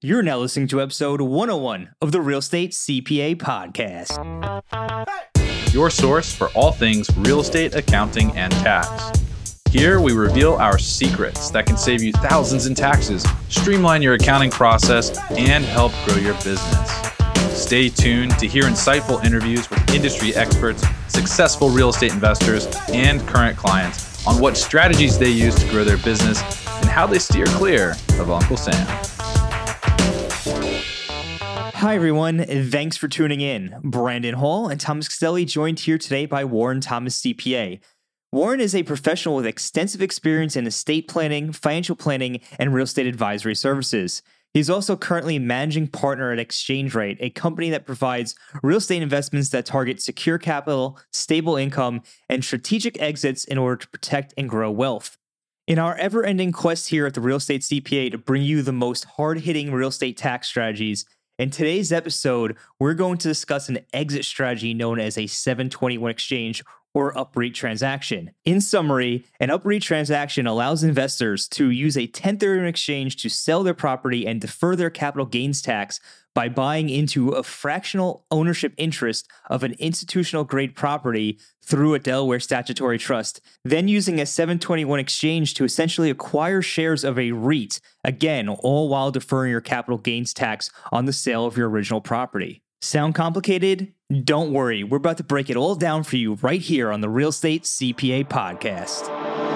You're now listening to episode 101 of the Real Estate CPA podcast. Your source for all things real estate, accounting, and tax. Here we reveal our secrets that can save you thousands in taxes, streamline your accounting process, and help grow your business. Stay tuned to hear insightful interviews with industry experts, successful real estate investors, and current clients on what strategies they use to grow their business and how they steer clear of Uncle Sam. Hi, everyone. And thanks for tuning in. Brandon Hall and Thomas Castelli joined here today by Warren Thomas CPA. Warren is a professional with extensive experience in estate planning, financial planning, and real estate advisory services. He's also currently managing partner at Exchange Right, a company that provides real estate investments that target secure capital, stable income, and strategic exits in order to protect and grow wealth. In our ever ending quest here at the Real Estate CPA to bring you the most hard hitting real estate tax strategies, in today's episode, we're going to discuss an exit strategy known as a 721 exchange or UPREIT transaction. In summary, an UPREIT transaction allows investors to use a 1031 exchange to sell their property and defer their capital gains tax by buying into a fractional ownership interest of an institutional grade property through a Delaware statutory trust, then using a 721 exchange to essentially acquire shares of a REIT, again, all while deferring your capital gains tax on the sale of your original property. Sound complicated? Don't worry, we're about to break it all down for you right here on the Real Estate CPA podcast.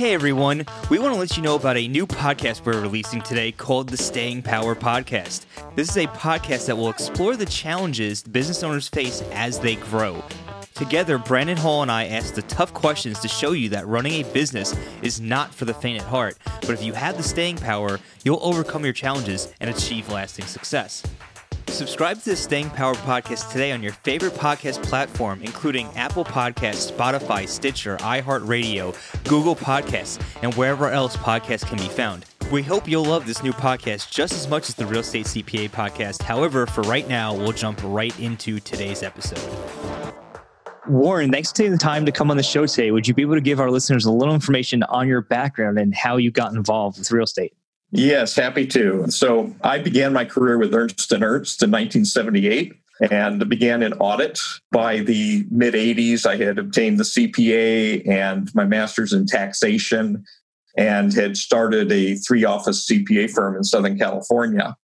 Hey everyone, we want to let you know about a new podcast we're releasing today called the Staying Power Podcast. This is a podcast that will explore the challenges business owners face as they grow. Together, Brandon Hall and I ask the tough questions to show you that running a business is not for the faint at heart, but if you have the staying power, you'll overcome your challenges and achieve lasting success. Subscribe to the Staying Power podcast today on your favorite podcast platform, including Apple Podcasts, Spotify, Stitcher, iHeartRadio, Google Podcasts, and wherever else podcasts can be found. We hope you'll love this new podcast just as much as the Real Estate CPA podcast. However, for right now, we'll jump right into today's episode. Warren, thanks for taking the time to come on the show today. Would you be able to give our listeners a little information on your background and how you got involved with real estate? Yes, happy to. So I began my career with Ernst Ernst in 1978 and began in audit. By the mid 80s, I had obtained the CPA and my master's in taxation and had started a three office CPA firm in Southern California.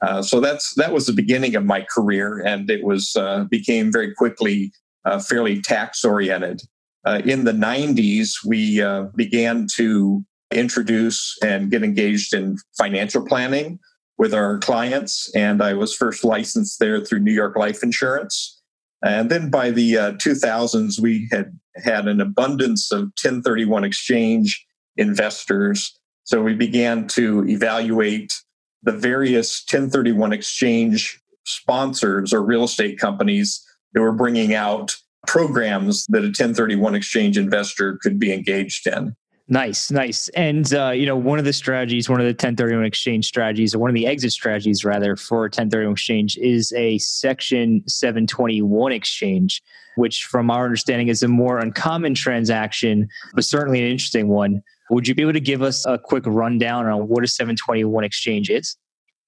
Uh, so that's that was the beginning of my career, and it was uh, became very quickly uh, fairly tax oriented. Uh, in the 90s, we uh, began to introduce and get engaged in financial planning with our clients. And I was first licensed there through New York Life Insurance. And then by the uh, 2000s, we had had an abundance of 1031 exchange investors. So we began to evaluate the various 1031 exchange sponsors or real estate companies that were bringing out programs that a 1031 exchange investor could be engaged in. Nice, nice. And uh, you know, one of the strategies, one of the 1031 exchange strategies, or one of the exit strategies rather for 1031 exchange is a section 721 exchange, which from our understanding is a more uncommon transaction, but certainly an interesting one. Would you be able to give us a quick rundown on what a 721 exchange is?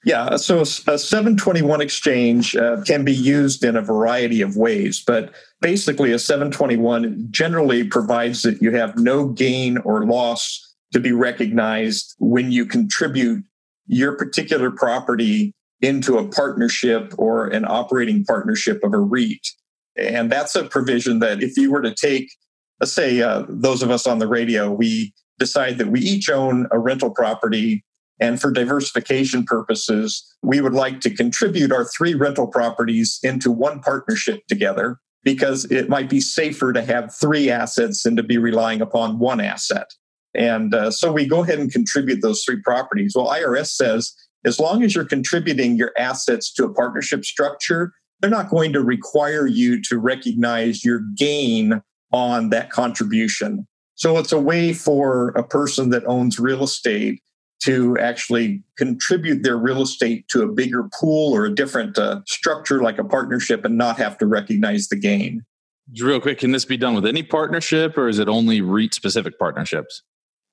Yeah, so a 721 exchange uh, can be used in a variety of ways, but basically, a 721 generally provides that you have no gain or loss to be recognized when you contribute your particular property into a partnership or an operating partnership of a REIT. And that's a provision that if you were to take, let's say, uh, those of us on the radio, we decide that we each own a rental property and for diversification purposes, we would like to contribute our three rental properties into one partnership together because it might be safer to have three assets than to be relying upon one asset. And uh, so we go ahead and contribute those three properties. Well, IRS says as long as you're contributing your assets to a partnership structure, they're not going to require you to recognize your gain on that contribution. So it's a way for a person that owns real estate to actually contribute their real estate to a bigger pool or a different uh, structure like a partnership and not have to recognize the gain. Real quick, can this be done with any partnership or is it only REIT specific partnerships?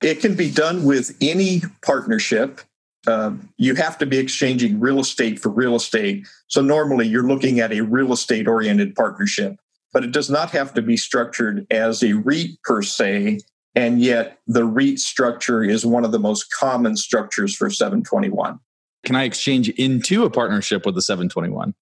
It can be done with any partnership. uh, you have to be exchanging real estate for real estate. So normally you're looking at a real estate oriented partnership, but it does not have to be structured as a REIT per se. And yet the REIT structure is one of the most common structures for 721. Can I exchange into a partnership with the 721?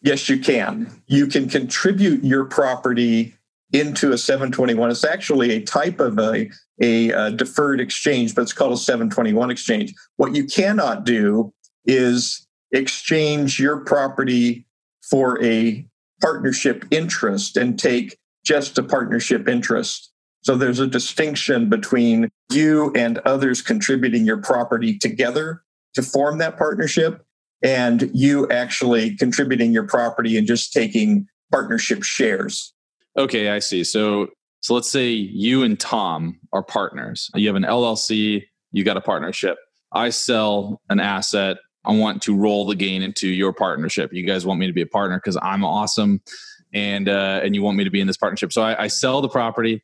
Yes, you can. You can contribute your property into a 721. It's actually a type of a, a, a, deferred exchange, but it's called a 721 exchange. What you cannot do is exchange your property for a partnership interest and take just a partnership interest. So there's a distinction between you and others contributing your property together to form that partnership and you actually contributing your property and just taking partnership shares. Okay, I see. So so let's say you and Tom are partners. You have an LLC, you got a partnership. I sell an asset. I want to roll the gain into your partnership. You guys want me to be a partner because I'm awesome, and uh, and you want me to be in this partnership. So I, I sell the property.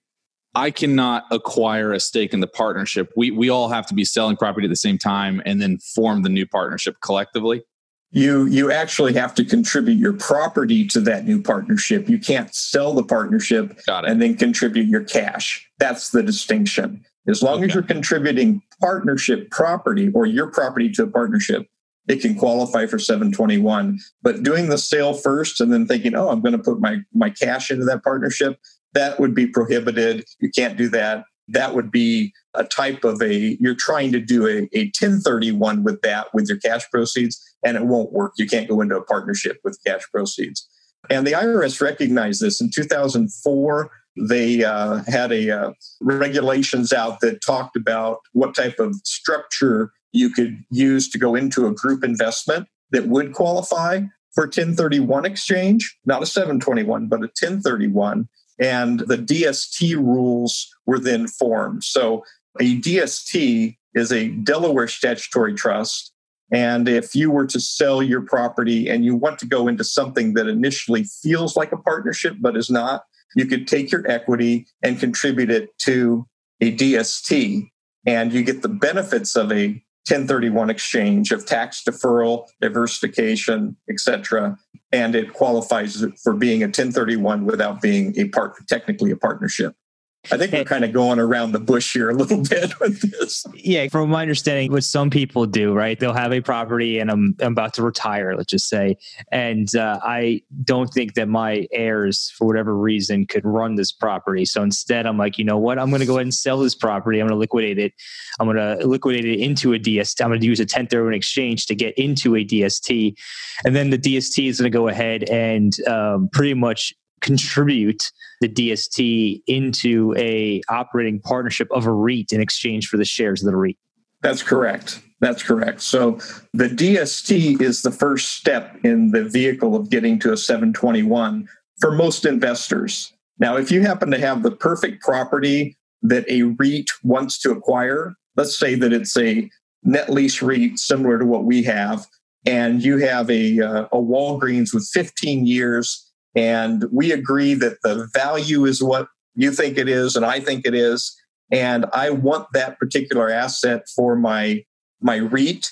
I cannot acquire a stake in the partnership. We we all have to be selling property at the same time and then form the new partnership collectively. You you actually have to contribute your property to that new partnership. You can't sell the partnership and then contribute your cash. That's the distinction. As long okay. as you're contributing partnership property or your property to a partnership it can qualify for 721 but doing the sale first and then thinking oh i'm going to put my my cash into that partnership that would be prohibited. You can't do that. That would be a type of a you're trying to do a, a 1031 with that with your cash proceeds and it won't work. You can't go into a partnership with cash proceeds. And the irs recognized this. In 2004 they uh, had a uh, regulations out that talked about what type of structure you could use to go into a group investment that would qualify for 1031 exchange not a 721 but a 1031 and the DST rules were then formed. So a DST is a Delaware statutory trust. And if you were to sell your property and you want to go into something that initially feels like a partnership but is not, you could take your equity and contribute it to a DST. And you get the benefits of a 1031 exchange of tax deferral, diversification, etc and it qualifies for being a 1031 without being a part technically a partnership. I think we're kind of going around the bush here a little bit with this. Yeah, from my understanding, what some people do, right? They'll have a property and I'm, I'm about to retire, let's just say. And uh, I don't think that my heirs, for whatever reason, could run this property. So instead, I'm like, you know what? I'm going to go ahead and sell this property. I'm going to liquidate it. I'm going to liquidate it into a DST. I'm going to use a 1031 exchange to get into a DST. And then the DST is going to go ahead and um, pretty much contribute the DST into a operating partnership of a REIT in exchange for the shares of the REIT. That's correct. That's correct. So the DST is the first step in the vehicle of getting to a 721 for most investors. Now, if you happen to have the perfect property that a REIT wants to acquire, let's say that it's a net lease REIT similar to what we have, and you have a, uh, a Walgreens with 15 years and we agree that the value is what you think it is and I think it is. And I want that particular asset for my my REIT.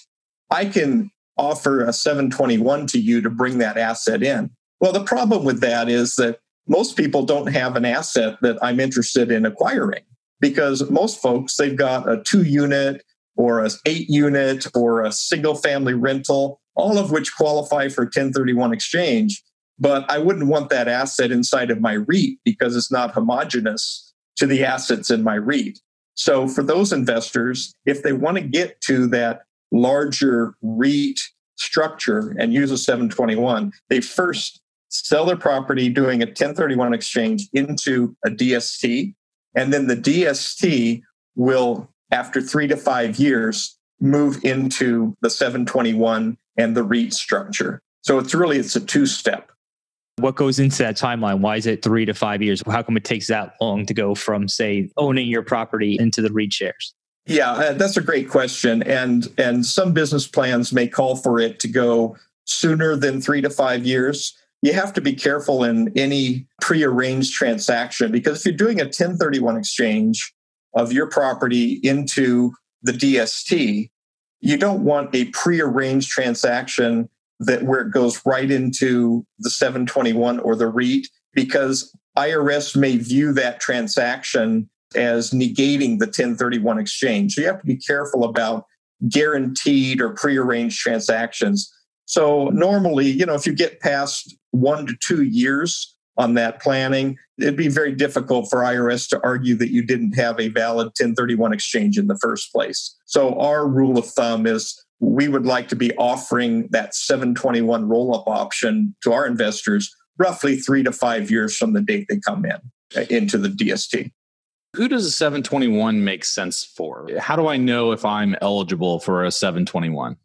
I can offer a 721 to you to bring that asset in. Well, the problem with that is that most people don't have an asset that I'm interested in acquiring because most folks they've got a two unit or a eight unit or a single family rental, all of which qualify for 1031 exchange but I wouldn't want that asset inside of my REIT because it's not homogenous to the assets in my REIT. So for those investors, if they want to get to that larger REIT structure and use a 721, they first sell their property doing a 1031 exchange into a DST. And then the DST will, after three to five years, move into the 721 and the REIT structure. So it's really it's a two step. What goes into that timeline? Why is it three to five years? How come it takes that long to go from, say, owning your property into the REIT shares? Yeah, uh, that's a great question, and and some business plans may call for it to go sooner than three to five years. You have to be careful in any prearranged transaction because if you're doing a 1031 exchange of your property into the DST, you don't want a prearranged transaction that where it goes right into the 721 or the REIT because IRS may view that transaction as negating the 1031 exchange. So you have to be careful about guaranteed or prearranged transactions. So normally, you know, if you get past one to two years on that planning, it'd be very difficult for IRS to argue that you didn't have a valid 1031 exchange in the first place. So our rule of thumb is we would like to be offering that 721 roll up option to our investors roughly three to five years from the date they come in uh, into the DST. Who does a 721 make sense for? How do I know if I'm eligible for a 721?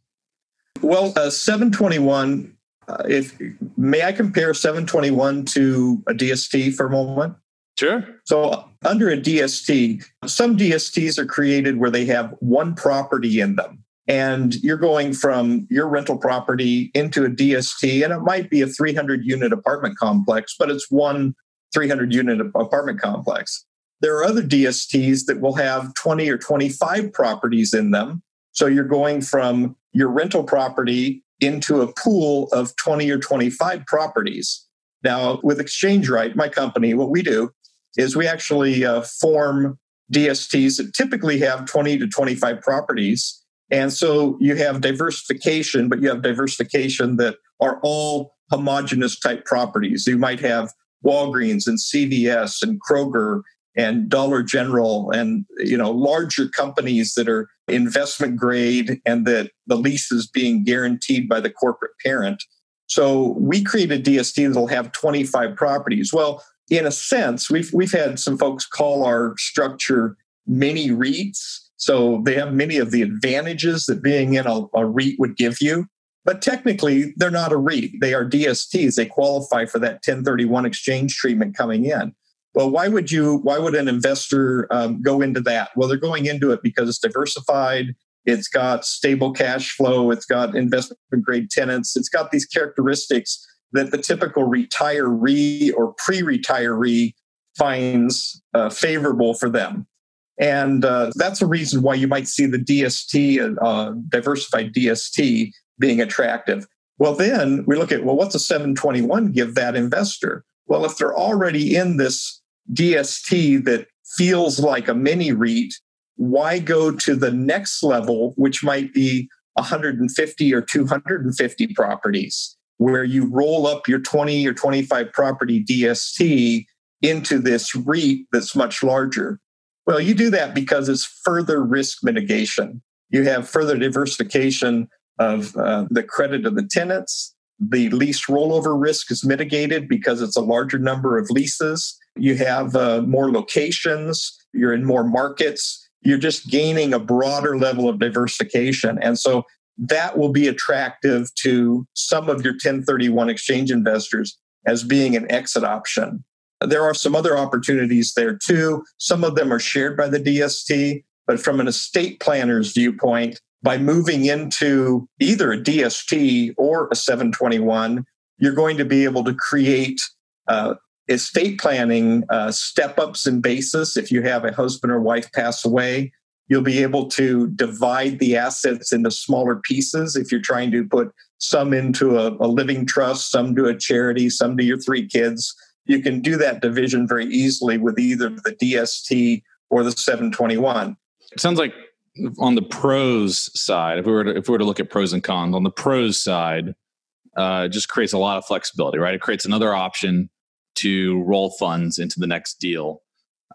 Well, a 721, uh, if may I compare 721 to a DST for a moment? Sure. So, under a DST, some DSTs are created where they have one property in them and you're going from your rental property into a DST, and it might be a 300 unit apartment complex, but it's one 300 unit apartment complex. There are other DSTs that will have 20 or 25 properties in them. So you're going from your rental property into a pool of 20 or 25 properties. Now, with Exchange Right, my company, what we do is we actually uh, form DSTs that typically have 20 to 25 properties and so you have diversification, but you have diversification that are all homogenous type properties. You might have Walgreens and CVS and Kroger and Dollar General and you know larger companies that are investment grade and that the lease is being guaranteed by the corporate parent. So we create a DST that'll have 25 properties. Well, in a sense, we've we've had some folks call our structure mini REITs so they have many of the advantages that being in a, a REIT would give you. But technically, they're not a REIT. They are DSTs. They qualify for that 1031 exchange treatment coming in. Well, why would you? Why would an investor um, go into that? Well, they're going into it because it's diversified. It's got stable cash flow. It's got investment grade tenants. It's got these characteristics that the typical retiree or pre-retiree finds uh, favorable for them. And uh, that's a reason why you might see the DST, uh, diversified DST, being attractive. Well, then we look at, well, what's a 721 give that investor? Well, if they're already in this DST that feels like a mini REIT, why go to the next level, which might be 150 or 250 properties, where you roll up your 20 or 25 property DST into this REIT that's much larger? Well, you do that because it's further risk mitigation. You have further diversification of uh, the credit of the tenants. The lease rollover risk is mitigated because it's a larger number of leases. You have uh, more locations. You're in more markets. You're just gaining a broader level of diversification. And so that will be attractive to some of your 1031 exchange investors as being an exit option. There are some other opportunities there too. Some of them are shared by the DST, but from an estate planner's viewpoint, by moving into either a DST or a 721, you're going to be able to create uh, estate planning uh, step ups and basis. If you have a husband or wife pass away, you'll be able to divide the assets into smaller pieces. If you're trying to put some into a, a living trust, some to a charity, some to your three kids, you can do that division very easily with either the DST or the 721. It sounds like on the pros side, if we were to, if we were to look at pros and cons, on the pros side, uh, it just creates a lot of flexibility, right? It creates another option to roll funds into the next deal.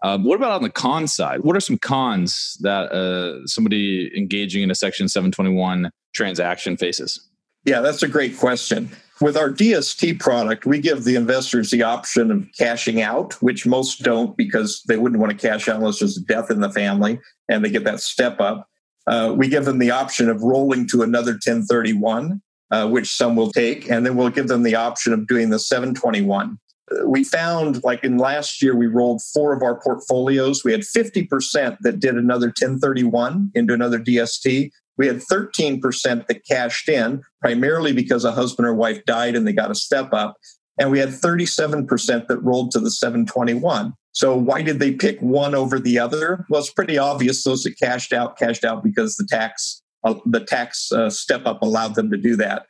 Um, what about on the con side? What are some cons that uh, somebody engaging in a Section 721 transaction faces? Yeah, that's a great question. With our DST product, we give the investors the option of cashing out, which most don't because they wouldn't want to cash out unless there's death in the family and they get that step up. Uh, we give them the option of rolling to another 1031, uh, which some will take, and then we'll give them the option of doing the 721. Uh, we found, like in last year, we rolled four of our portfolios. We had 50% that did another 1031 into another DST. We had 13% that cashed in, primarily because a husband or wife died and they got a step up. And we had 37% that rolled to the 721. So why did they pick one over the other? Well, it's pretty obvious. Those that cashed out, cashed out because the tax uh, the tax uh, step up allowed them to do that.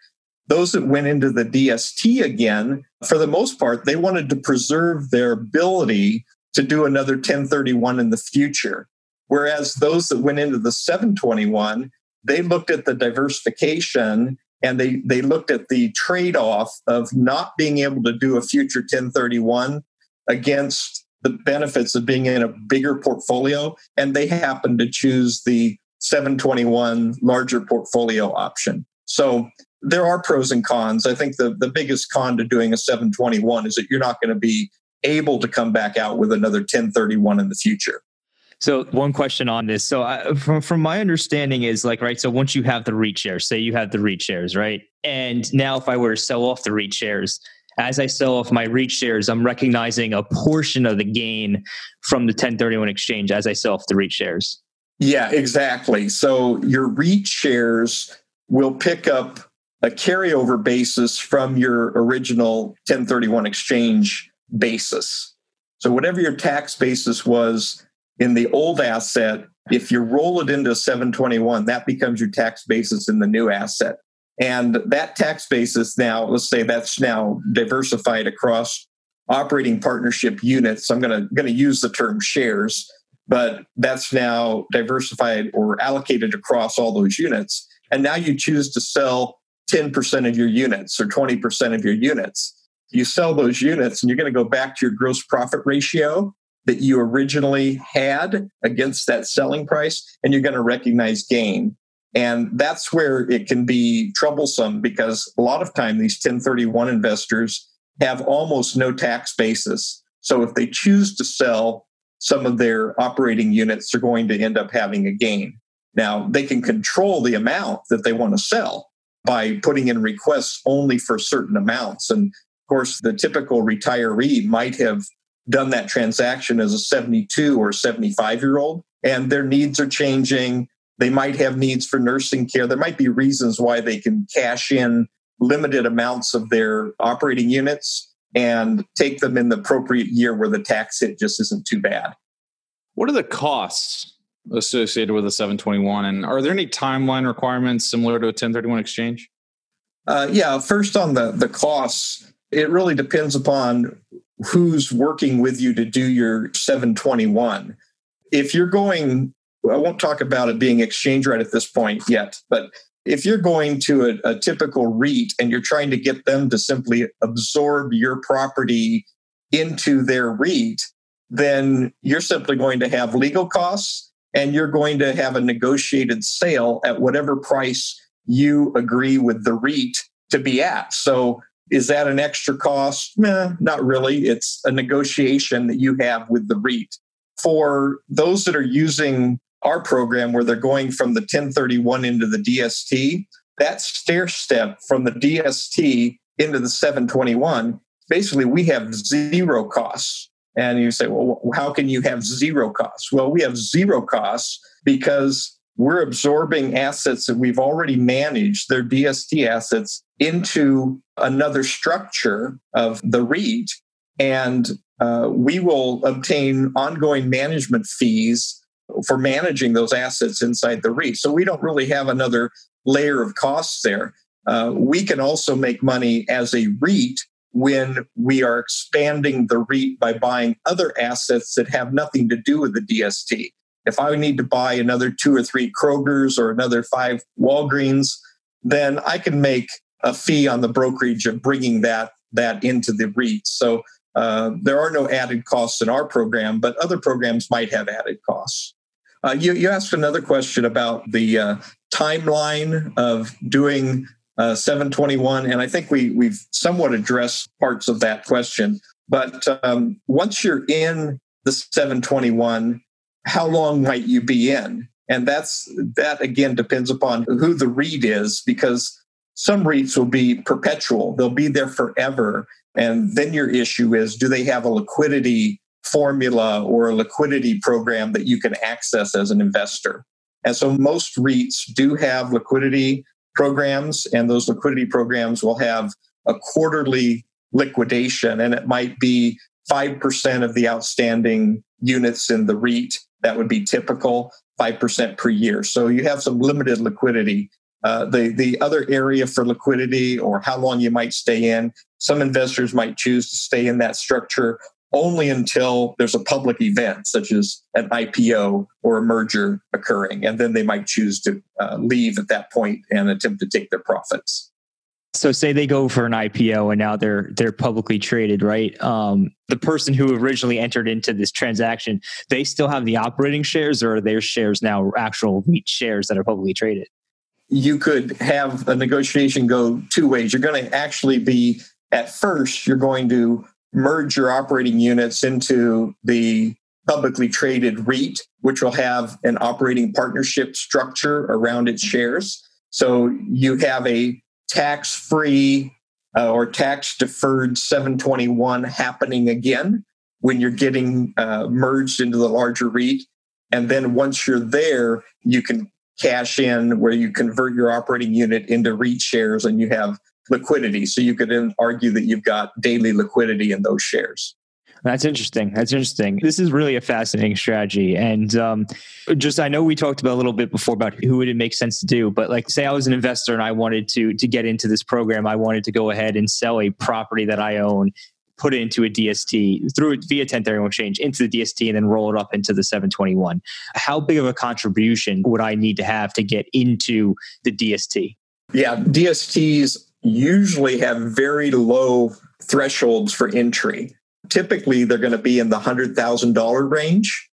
Those that went into the DST again, for the most part, they wanted to preserve their ability to do another 1031 in the future. Whereas those that went into the 721, they looked at the diversification and they, they looked at the trade off of not being able to do a future 1031 against the benefits of being in a bigger portfolio. And they happened to choose the 721 larger portfolio option. So there are pros and cons. I think the, the biggest con to doing a 721 is that you're not going to be able to come back out with another 1031 in the future. So one question on this. So I, from from my understanding is like right. So once you have the REIT shares, say you have the REIT shares, right? And now if I were to sell off the REIT shares, as I sell off my REIT shares, I'm recognizing a portion of the gain from the 1031 exchange as I sell off the REIT shares. Yeah, exactly. So your REIT shares will pick up a carryover basis from your original 1031 exchange basis. So whatever your tax basis was in the old asset, if you roll it into 721, that becomes your tax basis in the new asset. And that tax basis now, let's say that's now diversified across operating partnership units. I'm going to going to use the term shares, but that's now diversified or allocated across all those units. And now you choose to sell 10% of your units or 20% of your units. You sell those units and you're going to go back to your gross profit ratio that you originally had against that selling price, and you're going to recognize gain. And that's where it can be troublesome because a lot of time these 1031 investors have almost no tax basis. So if they choose to sell some of their operating units, they're going to end up having a gain. Now, they can control the amount that they want to sell by putting in requests only for certain amounts. And of course, the typical retiree might have done that transaction as a 72 or 75 year old, and their needs are changing. They might have needs for nursing care. There might be reasons why they can cash in limited amounts of their operating units and take them in the appropriate year where the tax hit just isn't too bad. What are the costs associated with a 721? And are there any timeline requirements similar to a 1031 exchange? Uh, yeah, first on the, the costs, it really depends upon who's working with you to do your 721. If you're going, I won't talk about it being Exchange Right at this point yet, but if you're going to a, a, typical REIT and you're trying to get them to simply absorb your property into their REIT, then you're simply going to have legal costs and you're going to have a negotiated sale at whatever price you agree with the REIT to be at. So is that an extra cost? Nah, not really. It's a negotiation that you have with the REIT. For those that are using our program where they're going from the 1031 into the DST, that stair step from the DST into the 721, basically we have zero costs. And you say, well, how can you have zero costs? Well, we have zero costs because we're absorbing assets that we've already managed, their DST assets, into another structure of the REIT. And uh, we will obtain ongoing management fees for managing those assets inside the REIT. So we don't really have another layer of costs there. Uh, we can also make money as a REIT when we are expanding the REIT by buying other assets that have nothing to do with the DST. If I need to buy another two or three Kroger's or another five Walgreens, then I can make a fee on the brokerage of bringing that that into the REIT. So uh, there are no added costs in our program, but other programs might have added costs. Uh, you, you asked another question about the uh, timeline of doing uh, 721, and I think we we've somewhat addressed parts of that question. But um, once you're in the 721, how long might you be in? And that's that again depends upon who the REIT is, because some REITs will be perpetual; they'll be there forever. And then your issue is, do they have a liquidity formula or a liquidity program that you can access as an investor? And so most REITs do have liquidity programs, and those liquidity programs will have a quarterly liquidation, and it might be 5% of the outstanding units in the REIT That would be typical, 5% per year. So you have some limited liquidity. Uh, the, the other area for liquidity or how long you might stay in, some investors might choose to stay in that structure only until there's a public event, such as an IPO or a merger occurring. And then they might choose to uh, leave at that point and attempt to take their profits. So say they go for an IPO and now they're they're publicly traded, right? Um, the person who originally entered into this transaction, they still have the operating shares, or are their shares now actual REIT shares that are publicly traded? You could have a negotiation go two ways. You're going to actually be at first you're going to merge your operating units into the publicly traded REIT, which will have an operating partnership structure around its shares. So you have a tax free uh, or tax deferred 721 happening again when you're getting uh, merged into the larger REIT. And then once you're there, you can cash in where you convert your operating unit into REIT shares and you have liquidity. So you could argue that you've got daily liquidity in those shares. That's interesting. That's interesting. This is really a fascinating strategy. And um, just, I know we talked about a little bit before about who would it make sense to do, but like, say I was an investor and I wanted to to get into this program. I wanted to go ahead and sell a property that I own, put it into a DST through via 1031 exchange into the DST, and then roll it up into the 721. How big of a contribution would I need to have to get into the DST? Yeah, DSTs usually have very low thresholds for entry. Typically, they're going to be in the $100,000 range.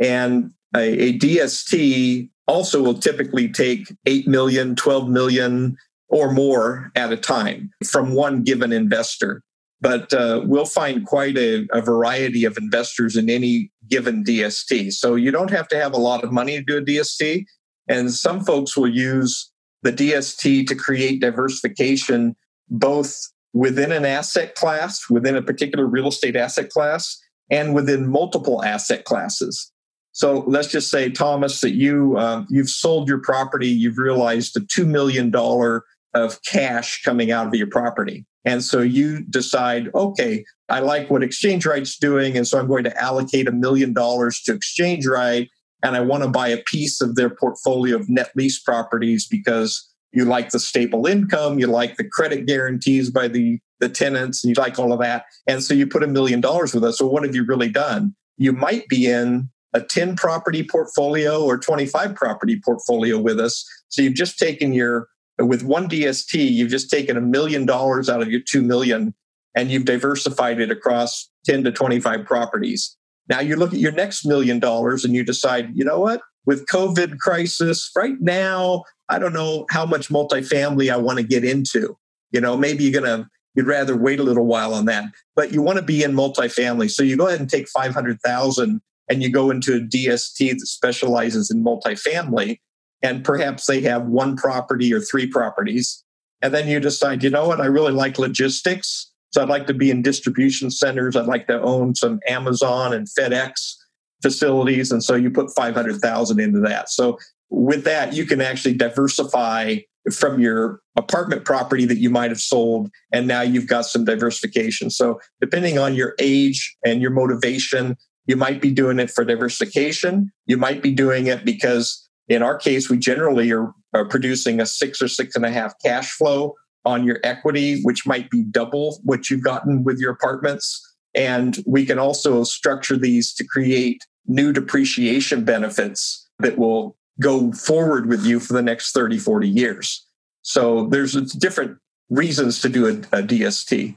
And a, a, DST also will typically take 8 million, 12 million, or more at a time from one given investor. But uh, we'll find quite a, a variety of investors in any given DST. So you don't have to have a lot of money to do a DST. And some folks will use the DST to create diversification both within an asset class, within a particular real estate asset class, and within multiple asset classes. So let's just say, Thomas, that you uh, you've sold your property, you've realized a two million dollar of cash coming out of your property, and so you decide, okay, I like what Exchange Right's doing, and so I'm going to allocate a million dollars to Exchange Right and I want to buy a piece of their portfolio of net lease properties because you like the stable income, you like the credit guarantees by the, the tenants, and you like all of that. And so you put a million dollars with us. So what have you really done? You might be in a 10 property portfolio or 25 property portfolio with us. So you've just taken your, with one DST, you've just taken a million dollars out of your 2 million and you've diversified it across 10 to 25 properties. Now you look at your next million dollars and you decide, you know what? With COVID crisis right now, I don't know how much multifamily I want to get into. You know, maybe you're gonna you'd rather wait a little while on that, but you want to be in multifamily. So you go ahead and take five hundred thousand and you go into a DST that specializes in multifamily, and perhaps they have one property or three properties, and then you decide, you know what, I really like logistics. So I'd like to be in distribution centers. I'd like to own some Amazon and FedEx facilities. And so you put 500,000 into that. So with that, you can actually diversify from your apartment property that you might have sold. And now you've got some diversification. So depending on your age and your motivation, you might be doing it for diversification. You might be doing it because in our case, we generally are, are producing a six or six and a half cash flow on your equity, which might be double what you've gotten with your apartments. And we can also structure these to create new depreciation benefits that will go forward with you for the next 30, 40 years. So there's different reasons to do a, a DST.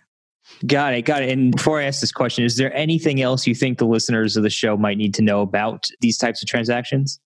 Got it. Got it. And before I ask this question, is there anything else you think the listeners of the show might need to know about these types of transactions?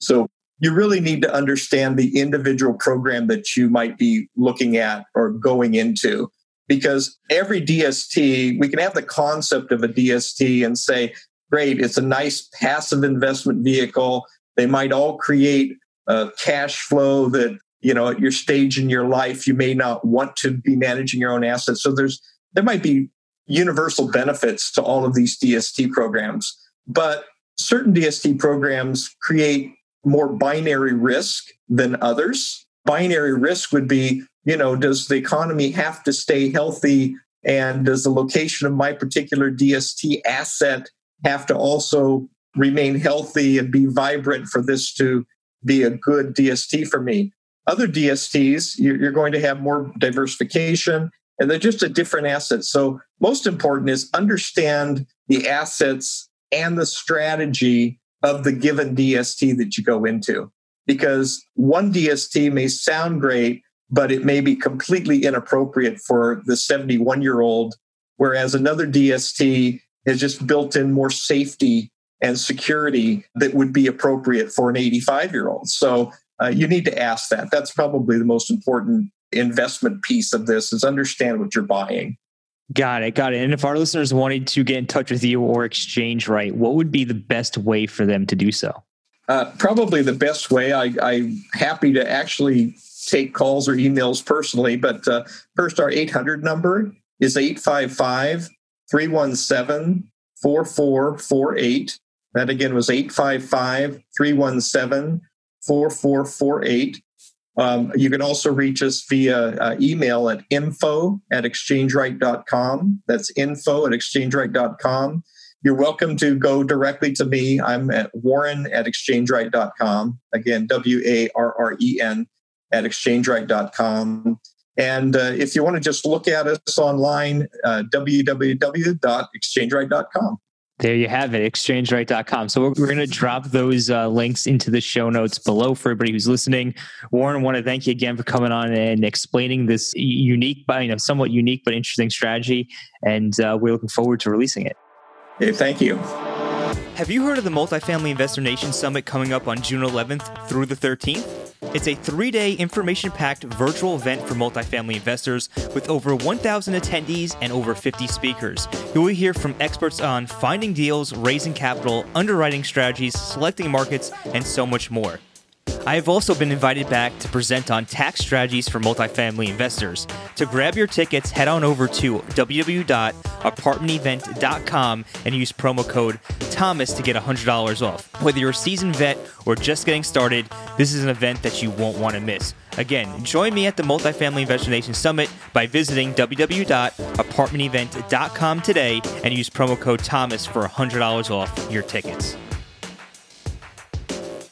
So you really need to understand the individual program that you might be looking at or going into because every DST, we can have the concept of a DST and say, great, it's a nice passive investment vehicle. They might all create a cash flow that, you know, at your stage in your life, you may not want to be managing your own assets. So there's, there might be universal benefits to all of these DST programs, but certain DST programs create more binary risk than others. Binary risk would be, you know, does the economy have to stay healthy? And does the location of my particular DST asset have to also remain healthy and be vibrant for this to be a good DST for me. Other DSTs, you're going to have more diversification and they're just a different asset. So, most important is understand the assets and the strategy of the given DST that you go into. Because one DST may sound great, but it may be completely inappropriate for the 71 year old, whereas another DST has just built in more safety and security that would be appropriate for an 85 year old. So uh, you need to ask that. That's probably the most important investment piece of this is understand what you're buying. Got it. Got it. And if our listeners wanted to get in touch with you or exchange right, what would be the best way for them to do so? Uh, probably the best way. I, am happy to actually take calls or emails personally, but uh, first, our 800 number is 855 317 4448. That again was 855 317 4448. Um, you can also reach us via uh, email at info at exchangeright.com. That's info at exchangeright.com. You're welcome to go directly to me. I'm at warren at exchangeright.com. Again, W A R R E N at exchangeright.com. And uh, if you want to just look at us online, uh, www.exchangeright.com. There you have it, exchangeright.com. So we're, we're going to drop those uh, links into the show notes below for everybody who's listening. Warren, I want to thank you again for coming on and explaining this unique, you know, somewhat unique but interesting strategy. And uh, we're looking forward to releasing it. Hey, thank you. Have you heard of the Multifamily Investor Nation Summit coming up on June 11th through the 13th? It's a three day information packed virtual event for multifamily investors with over 1,000 attendees and over 50 speakers. You will hear from experts on finding deals, raising capital, underwriting strategies, selecting markets, and so much more. I have also been invited back to present on tax strategies for multifamily investors. To grab your tickets, head on over to www.apartmentevent.com and use promo code Thomas to get $100 off. Whether you're a seasoned vet or just getting started, this is an event that you won't want to miss. Again, join me at the Multifamily Investor Nation Summit by visiting www.apartmentevent.com today and use promo code Thomas for $100 off your tickets.